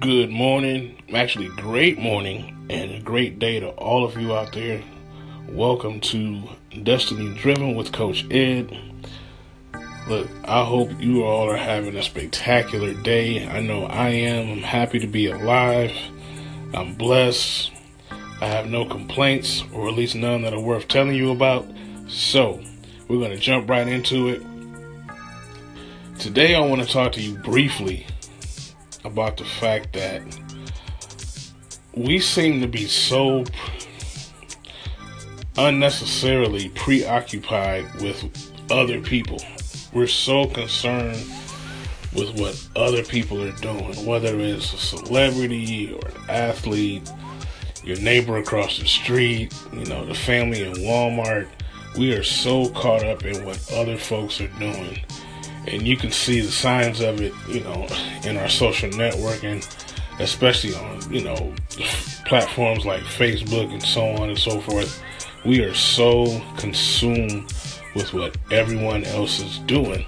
Good morning, actually, great morning, and a great day to all of you out there. Welcome to Destiny Driven with Coach Ed. Look, I hope you all are having a spectacular day. I know I am. I'm happy to be alive. I'm blessed. I have no complaints, or at least none that are worth telling you about. So, we're going to jump right into it. Today, I want to talk to you briefly about the fact that we seem to be so unnecessarily preoccupied with other people. We're so concerned with what other people are doing, whether it's a celebrity or an athlete, your neighbor across the street, you know, the family in Walmart. We are so caught up in what other folks are doing and you can see the signs of it, you know, in our social networking, especially on, you know, platforms like Facebook and so on and so forth. We are so consumed with what everyone else is doing.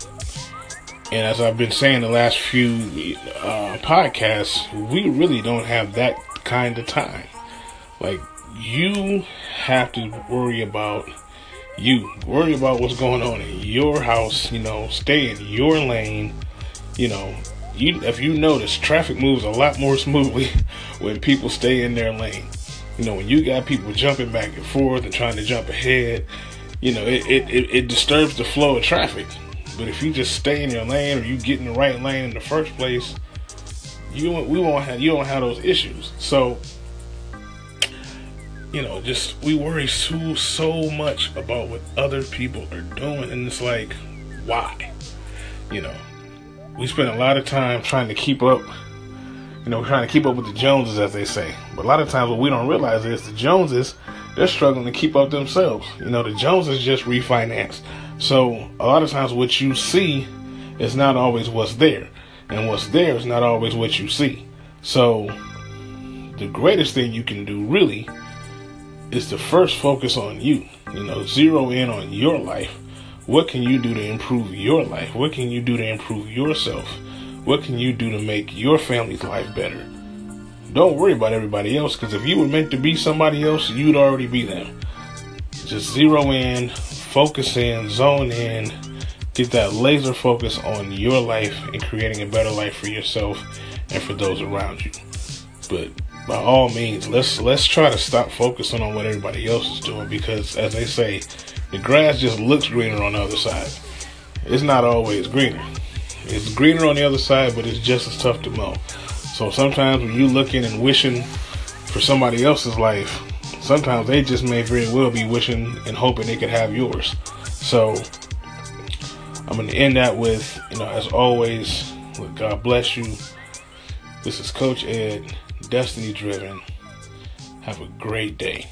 And as I've been saying the last few uh, podcasts, we really don't have that kind of time. Like, you have to worry about you. Worry about what's going on in your house, you know, stay in your lane. You know, you if you notice traffic moves a lot more smoothly when people stay in their lane. You know, when you got people jumping back and forth and trying to jump ahead, you know, it, it, it, it disturbs the flow of traffic. But if you just stay in your lane or you get in the right lane in the first place, you we won't have you don't have those issues. So you know, just we worry so so much about what other people are doing, and it's like, why? You know, we spend a lot of time trying to keep up. You know, trying to keep up with the Joneses, as they say. But a lot of times, what we don't realize is the Joneses they're struggling to keep up themselves. You know, the Joneses just refinanced, So a lot of times, what you see is not always what's there, and what's there is not always what you see. So the greatest thing you can do, really is to first focus on you. You know, zero in on your life. What can you do to improve your life? What can you do to improve yourself? What can you do to make your family's life better? Don't worry about everybody else because if you were meant to be somebody else, you'd already be them. Just zero in, focus in, zone in, get that laser focus on your life and creating a better life for yourself and for those around you. But by all means, let's let's try to stop focusing on what everybody else is doing because, as they say, the grass just looks greener on the other side. It's not always greener. It's greener on the other side, but it's just as tough to mow. So sometimes when you're looking and wishing for somebody else's life, sometimes they just may very well be wishing and hoping they could have yours. So I'm going to end that with, you know, as always, God bless you. This is Coach Ed Destiny Driven. Have a great day.